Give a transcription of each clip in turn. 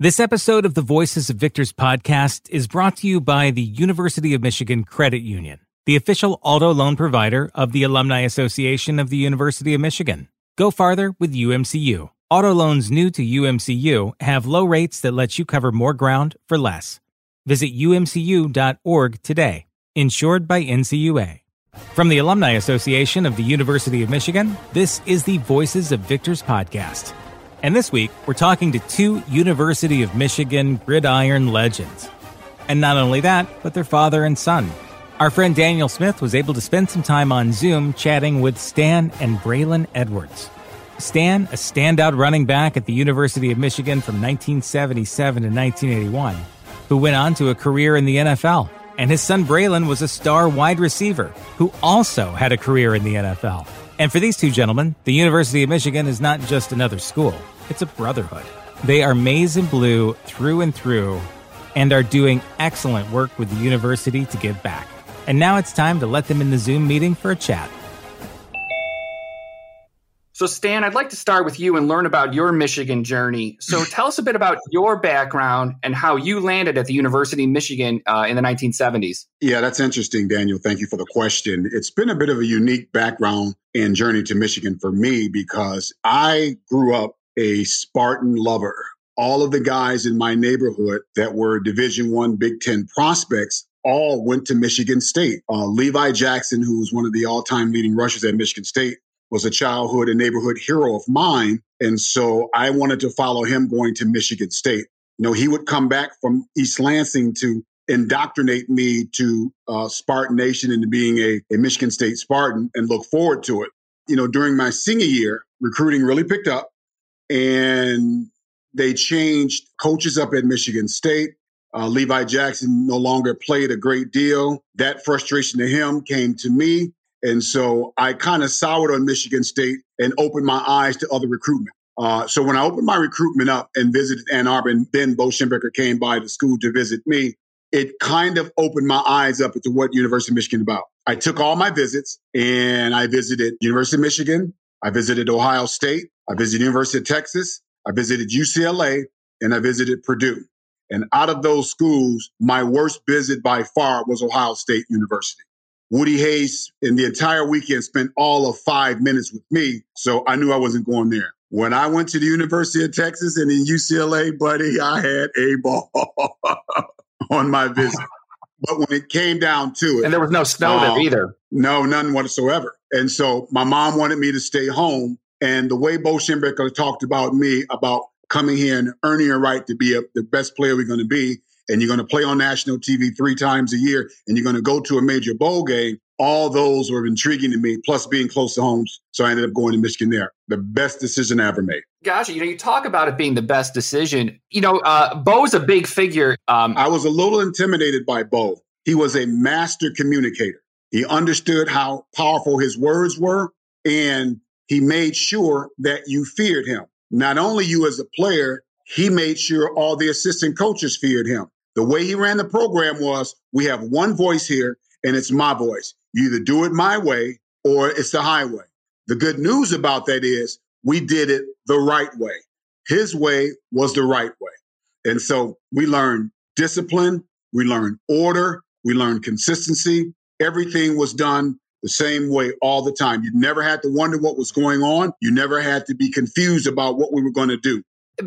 This episode of the Voices of Victors podcast is brought to you by the University of Michigan Credit Union, the official auto loan provider of the Alumni Association of the University of Michigan. Go farther with UMCU. Auto loans new to UMCU have low rates that let you cover more ground for less. Visit umcu.org today. Insured by NCUA. From the Alumni Association of the University of Michigan, this is the Voices of Victors podcast. And this week, we're talking to two University of Michigan gridiron legends. And not only that, but their father and son. Our friend Daniel Smith was able to spend some time on Zoom chatting with Stan and Braylon Edwards. Stan, a standout running back at the University of Michigan from 1977 to 1981, who went on to a career in the NFL. And his son Braylon was a star wide receiver who also had a career in the NFL. And for these two gentlemen, the University of Michigan is not just another school. It's a brotherhood. They are maize and blue through and through and are doing excellent work with the university to give back. And now it's time to let them in the Zoom meeting for a chat. So, Stan, I'd like to start with you and learn about your Michigan journey. So, tell us a bit about your background and how you landed at the University of Michigan uh, in the 1970s. Yeah, that's interesting, Daniel. Thank you for the question. It's been a bit of a unique background and journey to Michigan for me because I grew up a Spartan lover. All of the guys in my neighborhood that were Division One Big Ten prospects all went to Michigan State. Uh, Levi Jackson, who was one of the all-time leading rushers at Michigan State, was a childhood and neighborhood hero of mine. And so I wanted to follow him going to Michigan State. You know, he would come back from East Lansing to indoctrinate me to uh, Spartan Nation and to being a, a Michigan State Spartan and look forward to it. You know, during my senior year, recruiting really picked up and they changed coaches up at Michigan State. Uh, Levi Jackson no longer played a great deal. That frustration to him came to me. And so I kind of soured on Michigan State and opened my eyes to other recruitment. Uh, so when I opened my recruitment up and visited Ann Arbor, and then Bo Schembechler came by the school to visit me, it kind of opened my eyes up to what University of Michigan about. I took all my visits and I visited University of Michigan. I visited Ohio State. I visited University of Texas. I visited UCLA and I visited Purdue. And out of those schools, my worst visit by far was Ohio State University. Woody Hayes in the entire weekend spent all of five minutes with me, so I knew I wasn't going there. When I went to the University of Texas and in UCLA, buddy, I had a ball on my visit. But when it came down to it, and there was no snow there um, either. No, none whatsoever. And so my mom wanted me to stay home. And the way Bo Schembechler talked about me about coming here and earning a right to be a, the best player we're going to be, and you're going to play on national TV three times a year, and you're going to go to a major bowl game. All those were intriguing to me, plus being close to home. So I ended up going to Michigan there. The best decision I ever made. Gotcha. You know, you talk about it being the best decision. You know, uh, Bo's a big figure. Um, I was a little intimidated by Bo. He was a master communicator. He understood how powerful his words were, and he made sure that you feared him. Not only you as a player, he made sure all the assistant coaches feared him. The way he ran the program was we have one voice here, and it's my voice. You either do it my way or it's the highway. The good news about that is we did it the right way. His way was the right way. And so we learned discipline, we learned order, we learned consistency. Everything was done the same way all the time. You never had to wonder what was going on. You never had to be confused about what we were going to do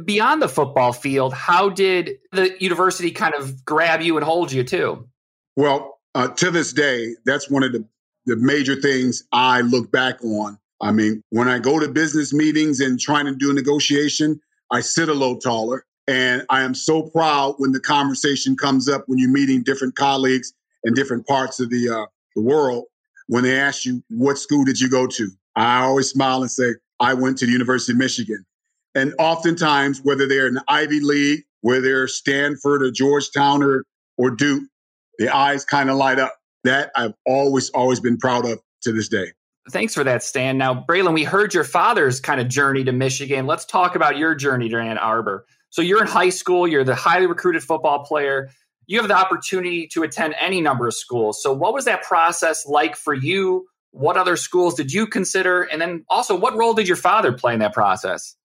beyond the football field, how did the university kind of grab you and hold you too? Well, uh, to this day, that's one of the, the major things I look back on. I mean, when I go to business meetings and trying to do a negotiation, I sit a little taller. And I am so proud when the conversation comes up when you're meeting different colleagues in different parts of the, uh, the world. When they ask you, what school did you go to? I always smile and say, I went to the University of Michigan. And oftentimes, whether they're in Ivy League, whether they're Stanford or Georgetown or, or Duke, the eyes kind of light up. That I've always, always been proud of to this day. Thanks for that, Stan. Now, Braylon, we heard your father's kind of journey to Michigan. Let's talk about your journey to Ann Arbor. So you're in high school, you're the highly recruited football player. You have the opportunity to attend any number of schools. So what was that process like for you? What other schools did you consider? And then also, what role did your father play in that process?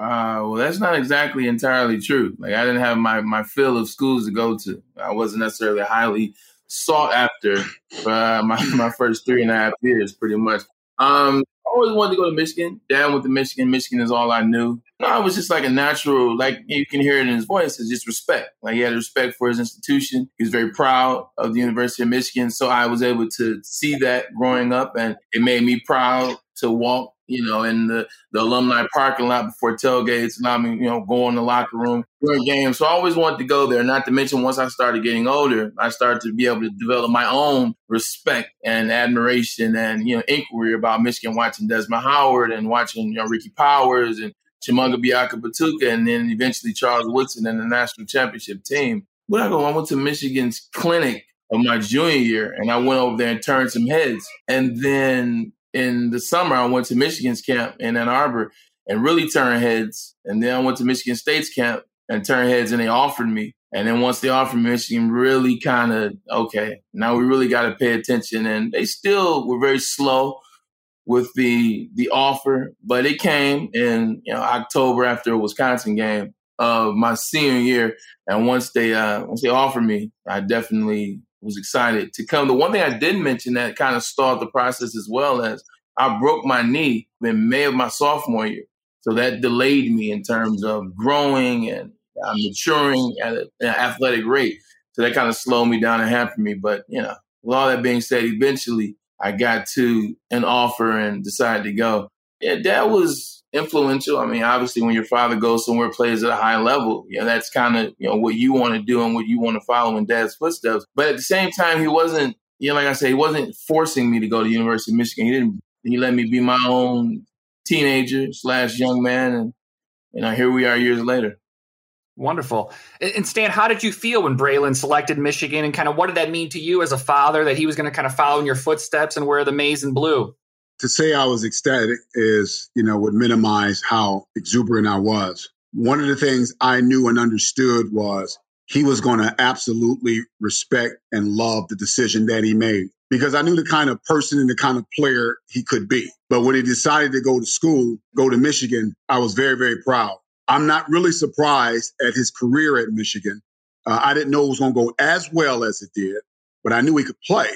Uh, well, that's not exactly entirely true. Like I didn't have my my fill of schools to go to. I wasn't necessarily highly sought after for uh, my my first three and a half years, pretty much. Um, I always wanted to go to Michigan. Dad went to Michigan. Michigan is all I knew. No, it was just like a natural, like you can hear it in his voice, it's just respect. Like he had respect for his institution. He was very proud of the University of Michigan. So I was able to see that growing up and it made me proud to walk you know, in the, the alumni parking lot before tailgates, and I mean, you know, go in the locker room during games. So I always wanted to go there. Not to mention, once I started getting older, I started to be able to develop my own respect and admiration and you know inquiry about Michigan, watching Desmond Howard and watching you know Ricky Powers and Tshimanga Biakabutuka, and then eventually Charles Woodson and the national championship team. When I go, I went to Michigan's clinic of my junior year, and I went over there and turned some heads, and then in the summer, I went to Michigan's camp in Ann Arbor and really turned heads. And then I went to Michigan State's camp and turned heads, and they offered me. And then once they offered me, Michigan really kind of okay. Now we really got to pay attention. And they still were very slow with the the offer, but it came in you know October after a Wisconsin game of my senior year. And once they uh, once they offered me, I definitely was excited to come. The one thing I didn't mention that kind of stalled the process as well as I broke my knee in May of my sophomore year. So that delayed me in terms of growing and uh, maturing at an athletic rate. So that kind of slowed me down and hampered me. But, you know, with all that being said, eventually I got to an offer and decided to go. Yeah, that was influential. I mean, obviously, when your father goes somewhere, plays at a high level, you know, that's kind of you know what you want to do and what you want to follow in dad's footsteps. But at the same time, he wasn't, you know, like I said, he wasn't forcing me to go to University of Michigan. He didn't. He let me be my own teenager slash young man, and you know, here we are years later. Wonderful. And Stan, how did you feel when Braylon selected Michigan, and kind of what did that mean to you as a father that he was going to kind of follow in your footsteps and wear the maize and blue? to say I was ecstatic is, you know, would minimize how exuberant I was. One of the things I knew and understood was he was going to absolutely respect and love the decision that he made because I knew the kind of person and the kind of player he could be. But when he decided to go to school, go to Michigan, I was very, very proud. I'm not really surprised at his career at Michigan. Uh, I didn't know it was going to go as well as it did, but I knew he could play.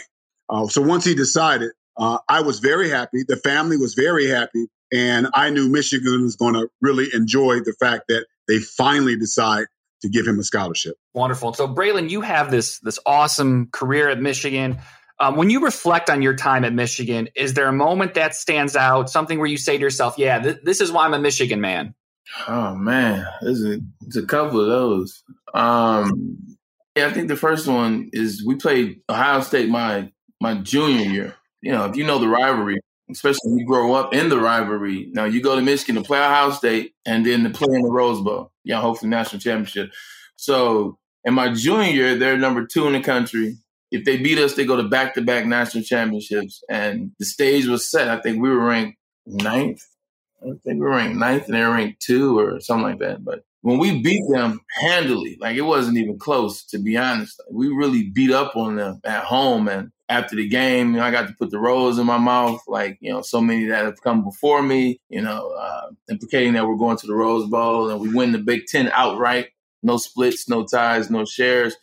Uh, so once he decided, uh, I was very happy. The family was very happy. And I knew Michigan was going to really enjoy the fact that they finally decide to give him a scholarship. Wonderful. So, Braylon, you have this this awesome career at Michigan. Um, when you reflect on your time at Michigan, is there a moment that stands out? Something where you say to yourself, "Yeah, th- this is why I'm a Michigan man." Oh man, there's a, a couple of those. Um, yeah, I think the first one is we played Ohio State my my junior year, you know, if you know the rivalry, especially when you grow up in the rivalry. Now you go to Michigan to play Ohio State and then to play in the Rose Bowl. Yeah, hopefully national championship. So in my junior year, they're number two in the country. If they beat us, they go to back to back national championships. And the stage was set. I think we were ranked ninth. I think we were ranked ninth and they ranked two or something like that. But when we beat them handily, like it wasn't even close, to be honest. We really beat up on them at home. And after the game, you know, I got to put the rose in my mouth, like, you know, so many that have come before me, you know, uh, implicating that we're going to the Rose Bowl and we win the Big Ten outright. No splits, no ties, no shares.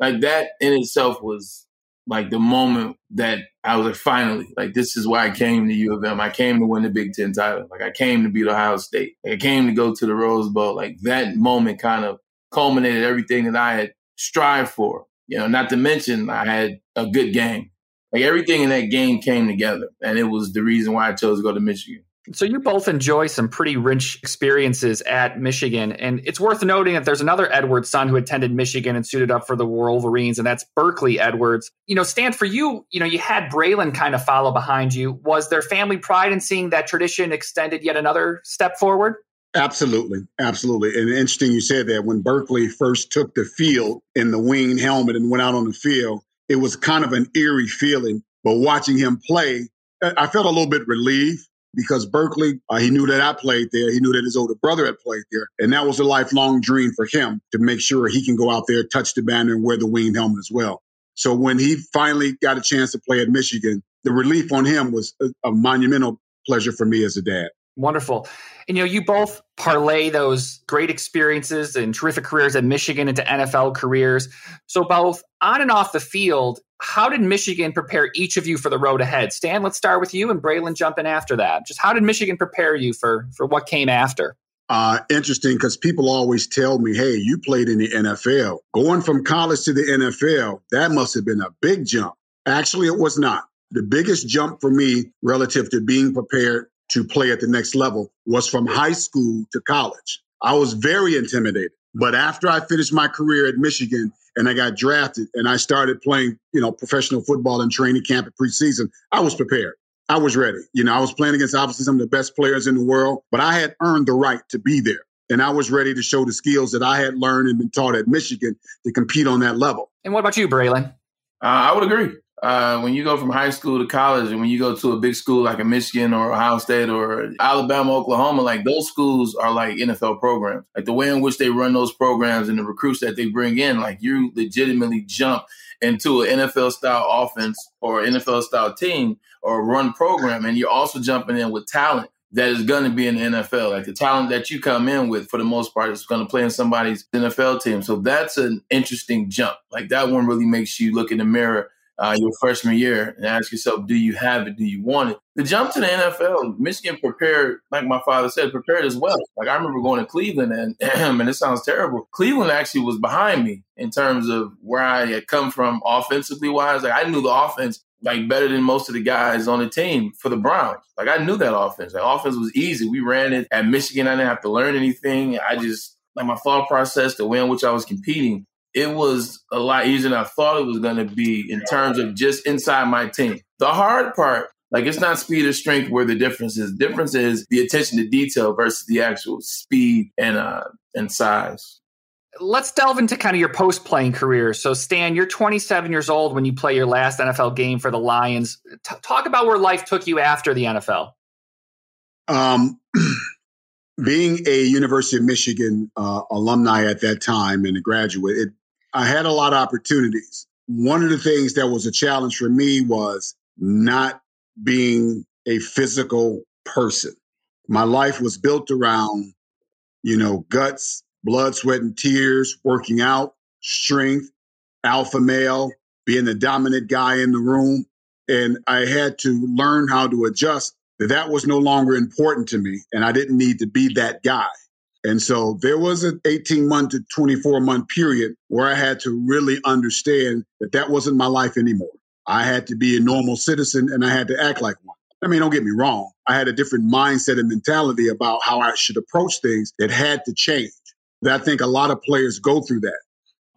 Like that in itself was like the moment that I was like, finally, like this is why I came to U of M. I came to win the Big Ten title. Like I came to beat Ohio State. Like, I came to go to the Rose Bowl. Like that moment kind of culminated everything that I had strived for. You know, not to mention I had a good game. Like everything in that game came together, and it was the reason why I chose to go to Michigan. So you both enjoy some pretty rich experiences at Michigan, and it's worth noting that there's another Edwards son who attended Michigan and suited up for the Wolverines, and that's Berkeley Edwards. You know, Stan, for you, you know, you had Braylon kind of follow behind you. Was there family pride in seeing that tradition extended yet another step forward? Absolutely, absolutely. And interesting you said that when Berkeley first took the field in the wing helmet and went out on the field, it was kind of an eerie feeling. But watching him play, I felt a little bit relieved because Berkeley, uh, he knew that I played there. He knew that his older brother had played there. And that was a lifelong dream for him to make sure he can go out there, touch the banner, and wear the winged helmet as well. So when he finally got a chance to play at Michigan, the relief on him was a, a monumental pleasure for me as a dad. Wonderful. And you know, you both parlay those great experiences and terrific careers at Michigan into NFL careers. So both on and off the field, how did Michigan prepare each of you for the road ahead? Stan, let's start with you and Braylon jump in after that. Just how did Michigan prepare you for for what came after? Uh, interesting because people always tell me, hey, you played in the NFL. Going from college to the NFL, that must have been a big jump. Actually, it was not. The biggest jump for me relative to being prepared to play at the next level was from high school to college. I was very intimidated. But after I finished my career at Michigan and I got drafted and I started playing, you know, professional football in training camp at preseason, I was prepared. I was ready. You know, I was playing against obviously some of the best players in the world, but I had earned the right to be there. And I was ready to show the skills that I had learned and been taught at Michigan to compete on that level. And what about you, Braylon? Uh, I would agree uh, when you go from high school to college and when you go to a big school like a Michigan or Ohio State or Alabama, Oklahoma, like those schools are like NFL programs. Like the way in which they run those programs and the recruits that they bring in, like you legitimately jump into an NFL style offense or NFL style team or run program. And you're also jumping in with talent that is going to be in the NFL. Like the talent that you come in with, for the most part, is going to play in somebody's NFL team. So that's an interesting jump. Like that one really makes you look in the mirror uh, your freshman year and ask yourself, do you have it? Do you want it? The jump to the NFL, Michigan prepared, like my father said, prepared as well. Like I remember going to Cleveland and, and it sounds terrible. Cleveland actually was behind me in terms of where I had come from offensively wise. Like I knew the offense like better than most of the guys on the team for the Browns. Like I knew that offense. The offense was easy. We ran it at Michigan. I didn't have to learn anything. I just like my thought process, the way in which I was competing it was a lot easier than I thought it was going to be in terms of just inside my team. The hard part, like it's not speed or strength where the difference is. The difference is the attention to detail versus the actual speed and uh and size. Let's delve into kind of your post playing career. So, Stan, you're 27 years old when you play your last NFL game for the Lions. T- talk about where life took you after the NFL. Um, being a University of Michigan uh, alumni at that time and a graduate, it I had a lot of opportunities. One of the things that was a challenge for me was not being a physical person. My life was built around, you know, guts, blood, sweat, and tears, working out, strength, alpha male, being the dominant guy in the room. And I had to learn how to adjust that was no longer important to me. And I didn't need to be that guy. And so there was an 18 month to 24 month period where I had to really understand that that wasn't my life anymore. I had to be a normal citizen and I had to act like one. I mean, don't get me wrong. I had a different mindset and mentality about how I should approach things that had to change. I think a lot of players go through that.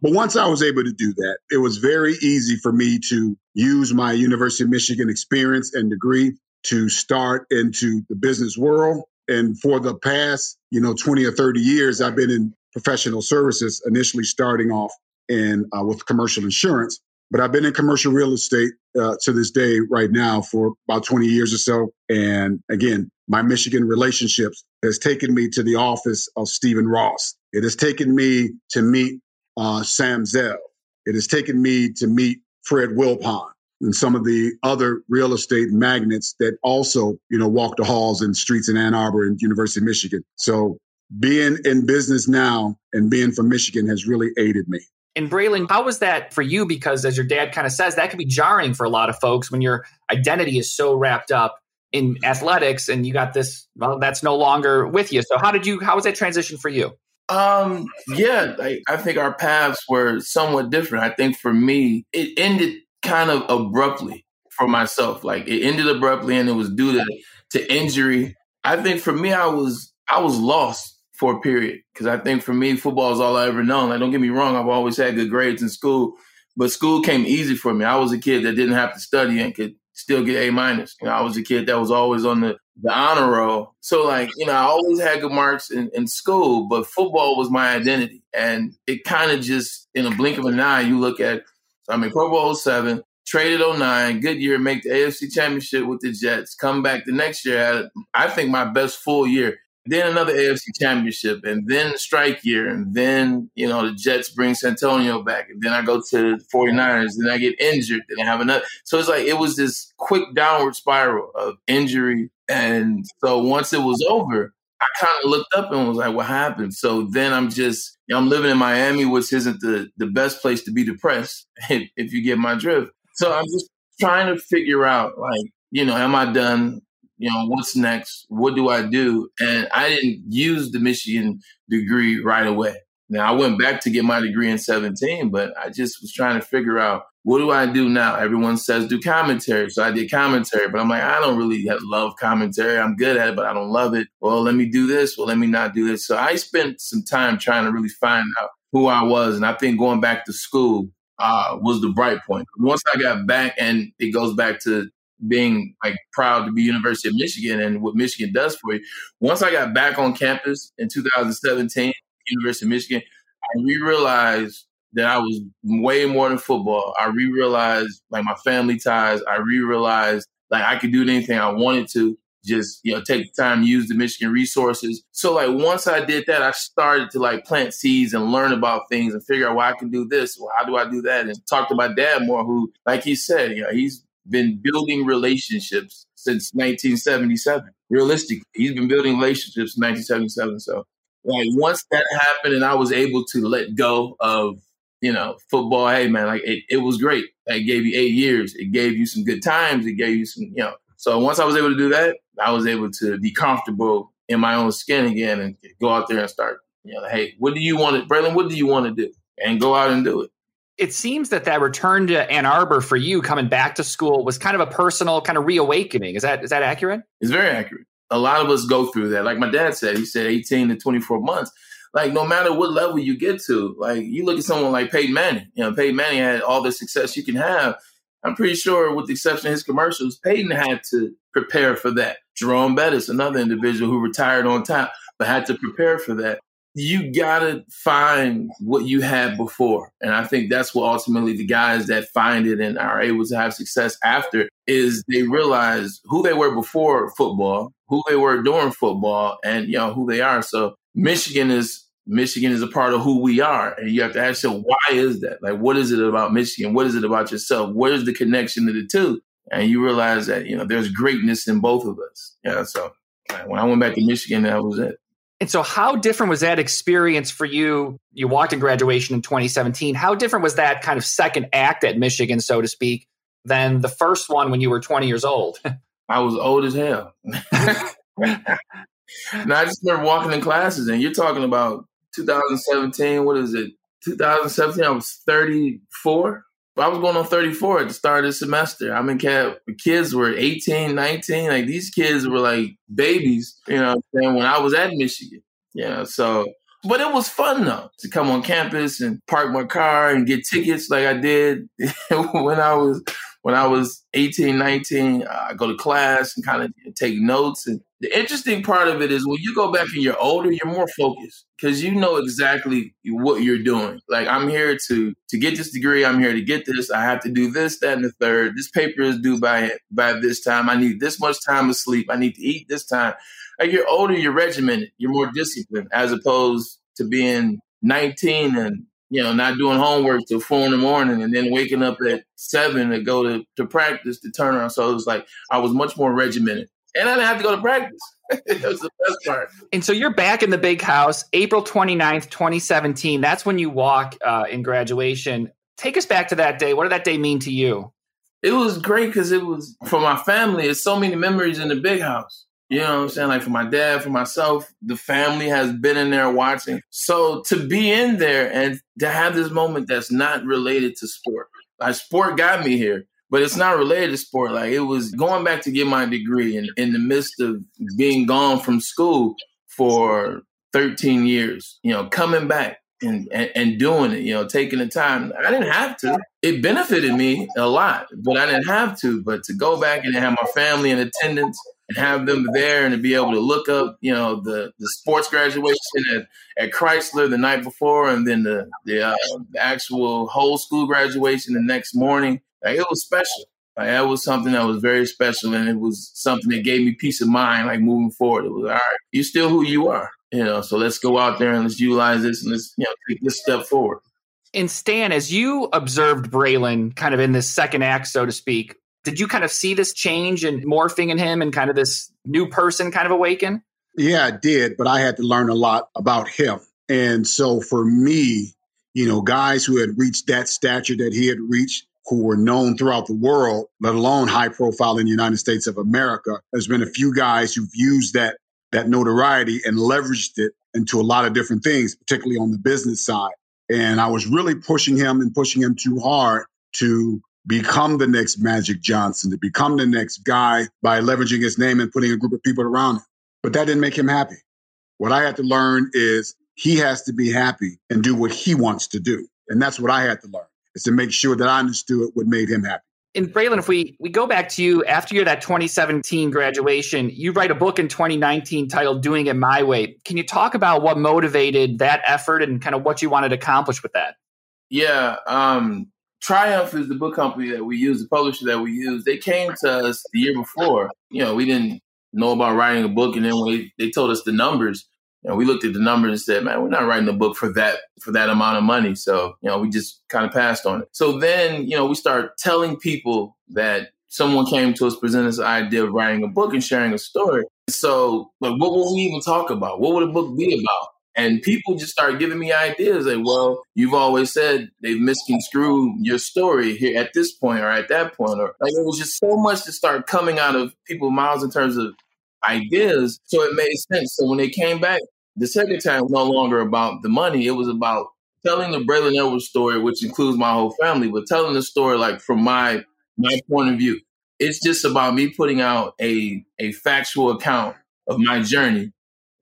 But once I was able to do that, it was very easy for me to use my University of Michigan experience and degree to start into the business world and for the past, you know, 20 or 30 years, I've been in professional services, initially starting off in uh, with commercial insurance. But I've been in commercial real estate uh, to this day right now for about 20 years or so. And again, my Michigan relationships has taken me to the office of Stephen Ross. It has taken me to meet uh, Sam Zell. It has taken me to meet Fred Wilpon and some of the other real estate magnates that also, you know, walk the halls and streets in Ann Arbor and University of Michigan. So being in business now and being from Michigan has really aided me. And Braylon, how was that for you? Because as your dad kind of says, that can be jarring for a lot of folks when your identity is so wrapped up in athletics and you got this, well, that's no longer with you. So how did you, how was that transition for you? Um, yeah, I, I think our paths were somewhat different. I think for me, it ended kind of abruptly for myself. Like it ended abruptly and it was due to, to injury. I think for me, I was I was lost for a period because I think for me, football is all I ever known. Like don't get me wrong, I've always had good grades in school, but school came easy for me. I was a kid that didn't have to study and could still get A minus. You know, I was a kid that was always on the the honor roll. So like, you know, I always had good marks in, in school, but football was my identity. And it kind of just in a blink of an eye, you look at I mean, Pro Bowl 07, traded 09, good year, make the AFC Championship with the Jets, come back the next year, had, I think, my best full year. Then another AFC Championship, and then strike year, and then, you know, the Jets bring Santonio back, and then I go to the 49ers, then I get injured, then I have another. So it's like it was this quick downward spiral of injury And so once it was over, I kind of looked up and was like, what happened? So then I'm just, you know, I'm living in Miami, which isn't the, the best place to be depressed, if, if you get my drift. So I'm just trying to figure out, like, you know, am I done? You know, what's next? What do I do? And I didn't use the Michigan degree right away. Now I went back to get my degree in 17, but I just was trying to figure out what do I do now? Everyone says do commentary. So I did commentary, but I'm like, I don't really love commentary. I'm good at it, but I don't love it. Well, let me do this. Well, let me not do this. So I spent some time trying to really find out who I was. And I think going back to school uh, was the bright point. Once I got back, and it goes back to being like proud to be University of Michigan and what Michigan does for you. Once I got back on campus in 2017, University of Michigan, I re-realized that I was way more than football. I re-realized like my family ties. I re-realized like I could do anything I wanted to. Just you know, take the time, use the Michigan resources. So like once I did that, I started to like plant seeds and learn about things and figure out why I can do this. Well, how do I do that? And talk to my dad more, who, like he said, you know, he's been building relationships since 1977. Realistically, he's been building relationships since 1977. So like once that happened and I was able to let go of, you know, football, hey man, like it, it was great. It gave you eight years. It gave you some good times. It gave you some, you know. So once I was able to do that, I was able to be comfortable in my own skin again and go out there and start, you know, hey, what do you want to, Braylon, what do you want to do? And go out and do it. It seems that that return to Ann Arbor for you coming back to school was kind of a personal kind of reawakening. Is that is that accurate? It's very accurate a lot of us go through that. Like my dad said, he said 18 to 24 months. Like no matter what level you get to, like you look at someone like Peyton Manning. You know, Peyton Manning had all the success you can have. I'm pretty sure, with the exception of his commercials, Peyton had to prepare for that. Jerome Bettis, another individual who retired on top, but had to prepare for that you gotta find what you had before. And I think that's what ultimately the guys that find it and are able to have success after is they realize who they were before football, who they were during football, and you know who they are. So Michigan is Michigan is a part of who we are. And you have to ask yourself, why is that? Like what is it about Michigan? What is it about yourself? What is the connection to the two? And you realize that, you know, there's greatness in both of us. Yeah. So when I went back to Michigan, that was it. And so, how different was that experience for you? You walked in graduation in 2017. How different was that kind of second act at Michigan, so to speak, than the first one when you were 20 years old? I was old as hell. now, I just remember walking in classes, and you're talking about 2017. What is it? 2017. I was 34. I was going on 34 at the start of the semester. I mean, kids were 18, 19. Like these kids were like babies, you know, and when I was at Michigan. Yeah. So, but it was fun though to come on campus and park my car and get tickets like I did when I was when I was 18, 19, uh, I go to class and kind of take notes. And the interesting part of it is when you go back and you're older, you're more focused because you know exactly what you're doing. Like I'm here to to get this degree. I'm here to get this. I have to do this, that, and the third. This paper is due by by this time. I need this much time of sleep. I need to eat this time. Like you're older, you're regimented. You're more disciplined as opposed to being 19 and you know, not doing homework till four in the morning and then waking up at seven to go to, to practice to turn around. So it was like I was much more regimented. And I didn't have to go to practice. that was the best part. And so you're back in the big house, April 29th, 2017. That's when you walk uh, in graduation. Take us back to that day. What did that day mean to you? It was great because it was for my family. It's so many memories in the big house. You know what I'm saying? Like for my dad, for myself, the family has been in there watching. So to be in there and to have this moment that's not related to sport. Like sport got me here, but it's not related to sport. Like it was going back to get my degree and in the midst of being gone from school for 13 years, you know, coming back and, and, and doing it, you know, taking the time. I didn't have to. It benefited me a lot, but I didn't have to. But to go back and have my family in attendance and have them there and to be able to look up, you know, the, the sports graduation at, at Chrysler the night before and then the, the, uh, the actual whole school graduation the next morning. Like, it was special. Like, that was something that was very special and it was something that gave me peace of mind, like moving forward. It was all right, you're still who you are. You know, so let's go out there and let's utilize this and let's, you know, take this step forward. And Stan, as you observed Braylon kind of in this second act, so to speak, Did you kind of see this change and morphing in him and kind of this new person kind of awaken? Yeah, I did, but I had to learn a lot about him. And so for me, you know, guys who had reached that stature that he had reached, who were known throughout the world, let alone high profile in the United States of America, there's been a few guys who've used that that notoriety and leveraged it into a lot of different things, particularly on the business side. And I was really pushing him and pushing him too hard to become the next Magic Johnson, to become the next guy by leveraging his name and putting a group of people around him. But that didn't make him happy. What I had to learn is he has to be happy and do what he wants to do. And that's what I had to learn is to make sure that I understood what made him happy. And Braylon, if we we go back to you after your that 2017 graduation, you write a book in 2019 titled "Doing It My Way." Can you talk about what motivated that effort and kind of what you wanted to accomplish with that? Yeah, um, Triumph is the book company that we use, the publisher that we use. They came to us the year before. You know, we didn't know about writing a book, and then when they, they told us the numbers, you know, we looked at the numbers and said, man, we're not writing a book for that for that amount of money. So, you know, we just kind of passed on it. So then, you know, we start telling people that someone came to us, present us the idea of writing a book and sharing a story. So, like, what will we even talk about? What would a book be about? And people just start giving me ideas like, well, you've always said they've misconstrued your story here at this point or at that point. Or like it was just so much to start coming out of people's mouths in terms of ideas. So it made sense. So when they came back the second time was no longer about the money. It was about telling the Braylon Edwards story, which includes my whole family, but telling the story like from my my point of view. It's just about me putting out a a factual account of my journey.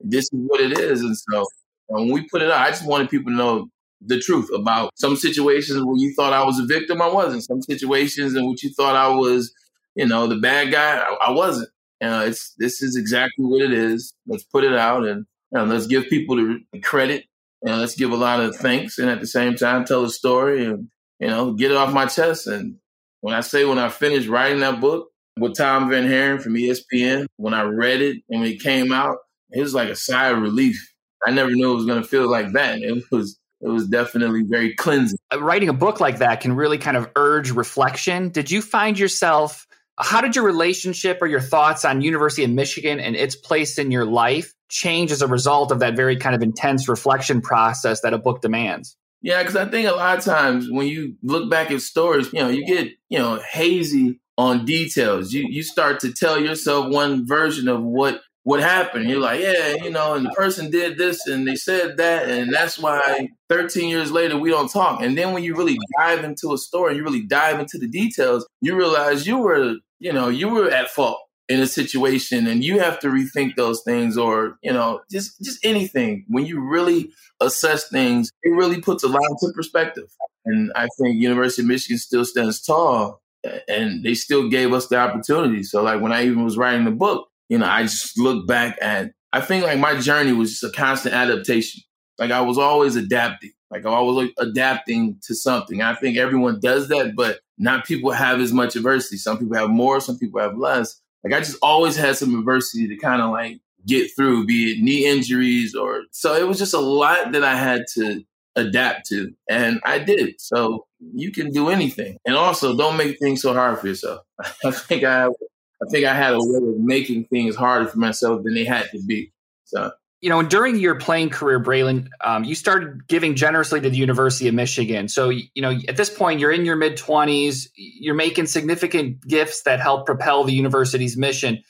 This is what it is, and so when we put it out, I just wanted people to know the truth about some situations where you thought I was a victim, I wasn't. Some situations in which you thought I was, you know, the bad guy, I, I wasn't. Uh, it's this is exactly what it is. Let's put it out and you know, let's give people the credit and let's give a lot of thanks and at the same time tell a story and you know get it off my chest. And when I say when I finished writing that book with Tom VanHaaren from ESPN, when I read it and when it came out, it was like a sigh of relief. I never knew it was going to feel like that. It was it was definitely very cleansing. Uh, writing a book like that can really kind of urge reflection. Did you find yourself how did your relationship or your thoughts on University of Michigan and its place in your life change as a result of that very kind of intense reflection process that a book demands? Yeah, because I think a lot of times when you look back at stories, you know, you get, you know, hazy on details. You you start to tell yourself one version of what what happened. You're like, yeah, you know, and the person did this and they said that, and that's why 13 years later we don't talk. And then when you really dive into a story you really dive into the details, you realize you were you know, you were at fault in a situation and you have to rethink those things or, you know, just just anything. When you really assess things, it really puts a lot into perspective. And I think University of Michigan still stands tall and they still gave us the opportunity. So like when I even was writing the book, you know, I just look back at I think like my journey was just a constant adaptation. Like I was always adapting. Like I was like adapting to something. I think everyone does that, but not people have as much adversity. Some people have more, some people have less. Like I just always had some adversity to kind of like get through, be it knee injuries or so it was just a lot that I had to adapt to. And I did. So you can do anything. And also don't make things so hard for yourself. I think I I think I had a way of making things harder for myself than they had to be. So you know, during your playing career, Braylon, um, you started giving generously to the University of Michigan. So, you know, at this point, you're in your mid 20s, you're making significant gifts that help propel the university's mission.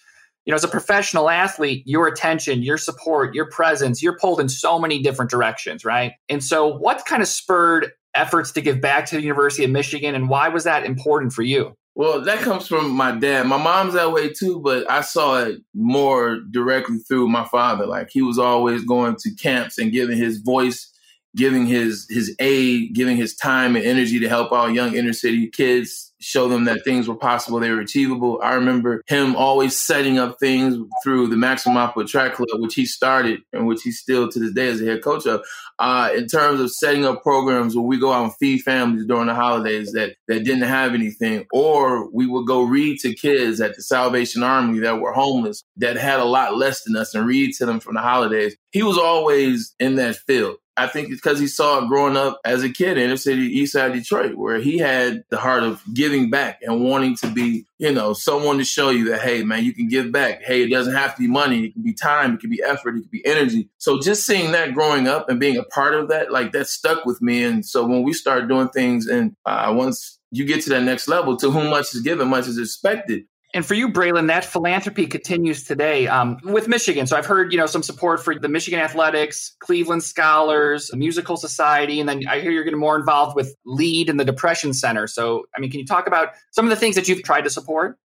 You know, as a professional athlete, your attention, your support, your presence, you're pulled in so many different directions, right? And so, what kind of spurred efforts to give back to the University of Michigan, and why was that important for you? Well, that comes from my dad. My mom's that way too, but I saw it more directly through my father. Like he was always going to camps and giving his voice, giving his his aid, giving his time and energy to help out young inner city kids show them that things were possible, they were achievable. I remember him always setting up things through the Maximum Track Club, which he started and which he's still to this day as a head coach of. Uh, in terms of setting up programs where we go out and feed families during the holidays that, that didn't have anything, or we would go read to kids at the Salvation Army that were homeless, that had a lot less than us, and read to them from the holidays. He was always in that field. I think it's because he saw it growing up as a kid in inner city, east side Detroit, where he had the heart of giving giving back and wanting to be, you know, someone to show you that, hey, man, you can give back. Hey, it doesn't have to be money. It can be time. It can be effort. It can be energy. So just seeing that growing up and being a part of that, like that stuck with me. And so when we start doing things and uh, once you get to that next level, to whom much is given, much is expected. And for you, Braylon, that philanthropy continues today um, with Michigan. So I've heard, you know, some support for the Michigan Athletics, Cleveland Scholars, Musical Society, and then I hear you're getting more involved with LEAD and the Depression Center. So, I mean, can you talk about some of the things that you've tried to support?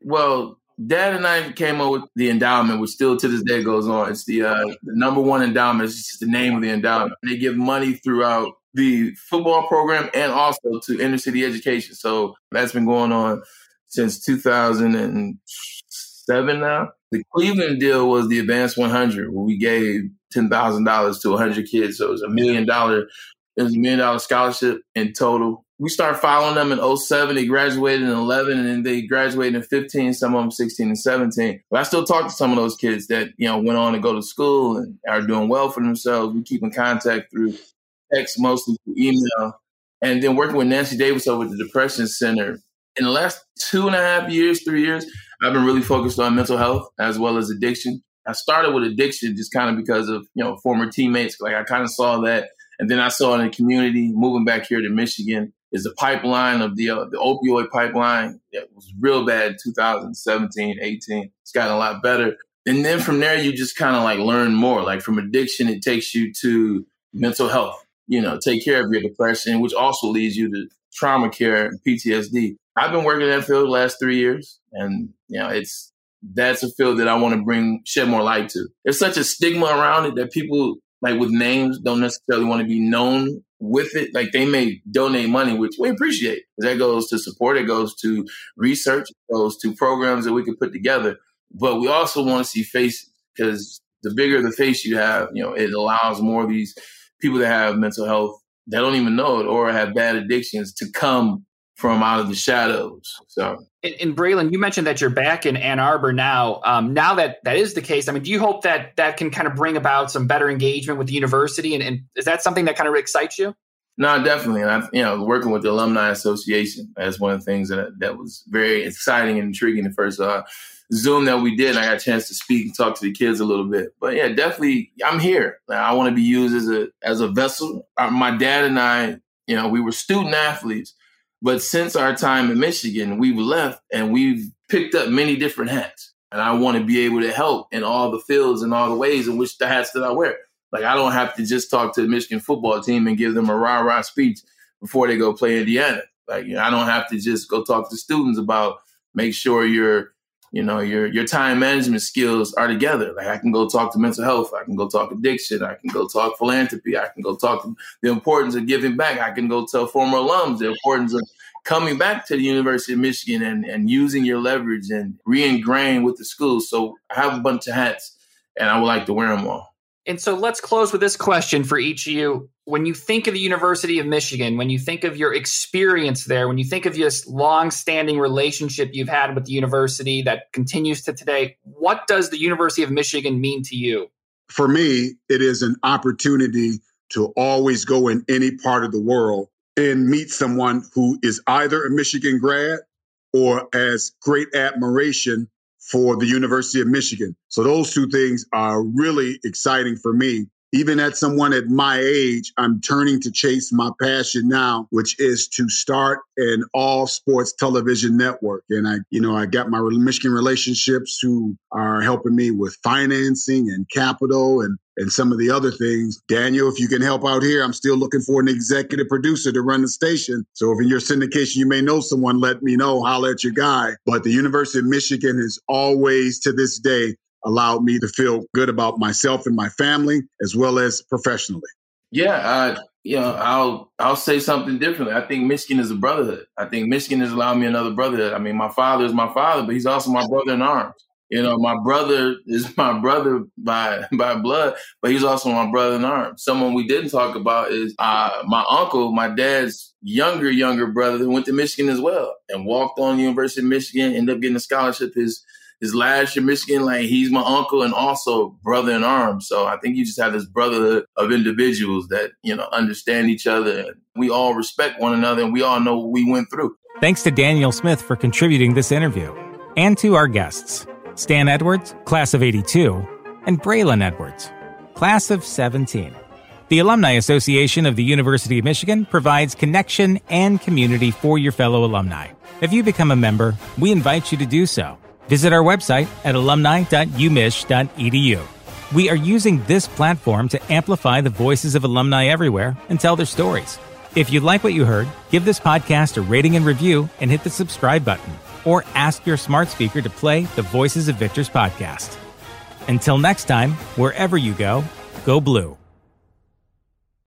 Well, Dad and I came up with the endowment, which still to this day goes on. It's the, uh, the number one endowment. It's just the name of the endowment. They give money throughout the football program and also to inner city education. So that's been going on since 2007 now. The Cleveland deal was the Advanced 100, where we gave $10,000 to 100 kids. So it was a million dollar, it was a million dollar scholarship in total. We started following them in 07. They graduated in 11 and then they graduated in 15, some of them 16 and 17. But I still talk to some of those kids that, you know, went on to go to school and are doing well for themselves. We keep in contact through text, mostly through email. And then working with Nancy Davis over at the Depression Center, in the last two and a half years, three years, I've been really focused on mental health as well as addiction. I started with addiction just kind of because of, you know, former teammates. Like I kind of saw that. And then I saw in the community moving back here to Michigan is the pipeline of the, uh, the opioid pipeline. It was real bad in 2017, 18. It's gotten a lot better. And then from there, you just kind of like learn more. Like from addiction, it takes you to mental health, you know, take care of your depression, which also leads you to trauma care and PTSD. I've been working in that field the last three years, and you know, it's that's a field that I want to bring shed more light to. There's such a stigma around it that people like with names don't necessarily want to be known with it. Like they may donate money, which we appreciate. That goes to support, it goes to research, it goes to programs that we can put together. But we also want to see faces because the bigger the face you have, you know, it allows more of these people that have mental health that don't even know it or have bad addictions to come from out of the shadows. So, and, and Braylon, you mentioned that you're back in Ann Arbor now. Um, now that that is the case, I mean, do you hope that that can kind of bring about some better engagement with the university? And, and is that something that kind of excites you? No, definitely. And I, you know, working with the Alumni Association, that's one of the things that that was very exciting and intriguing the first uh, Zoom that we did. And I got a chance to speak and talk to the kids a little bit. But yeah, definitely, I'm here. I want to be used as a as a vessel. Uh, my dad and I, you know, we were student athletes but since our time in Michigan, we've left and we've picked up many different hats. And I want to be able to help in all the fields and all the ways in which the hats that I wear. Like I don't have to just talk to the Michigan football team and give them a rah rah speech before they go play Indiana. Like you know, I don't have to just go talk to students about make sure you're you know your your time management skills are together. Like i can go talk to mental health i can go talk addiction i can go talk philanthropy i can go talk the importance of giving back i can go tell former alums the importance of coming back to the university of michigan and, and using your leverage and re-ingrain with the school. So i have a bunch of hats and i would like to wear them all and so let's close with this question for each of you. When you think of the University of Michigan, when you think of your experience there, when you think of this long-standing relationship you've had with the university that continues to today, what does the University of Michigan mean to you? For me, it is an opportunity to always go in any part of the world and meet someone who is either a Michigan grad or has great admiration for the University of Michigan. So those two things are really exciting for me even at someone at my age, I'm turning to chase my passion now, which is to start an all sports television network. And I, you know, I got my Michigan relationships who are helping me with financing and capital and and some of the other things. Daniel, if you can help out here, I'm still looking for an executive producer to run the station. So if in your syndication you may know someone, let me know. Holler at your guy. But the University of Michigan is always to this day allowed me to feel good about myself and my family as well as professionally. Yeah, uh, you know, I'll I'll say something differently. I think Michigan is a brotherhood. I think Michigan has allowed me another brotherhood. I mean, my father is my father, but he's also my brother in arms. You know, my brother is my brother by by blood, but he's also my brother in arms. Someone we didn't talk about is uh, my uncle, my dad's younger younger brother, who went to Michigan as well and walked on University of Michigan, ended up getting a scholarship. His his last year Michigan, like he's my uncle and also brother in arms. So I think you just have this brotherhood of individuals that, you know, understand each other and we all respect one another and we all know what we went through. Thanks to Daniel Smith for contributing this interview, and to our guests, Stan Edwards, class of 82, and Braylon Edwards, class of 17. The Alumni Association of the University of Michigan provides connection and community for your fellow alumni. If you become a member, we invite you to do so. Visit our website at alumni.umich.edu. We are using this platform to amplify the voices of alumni everywhere and tell their stories. If you like what you heard, give this podcast a rating and review and hit the subscribe button, or ask your smart speaker to play the Voices of Victors podcast. Until next time, wherever you go, go blue.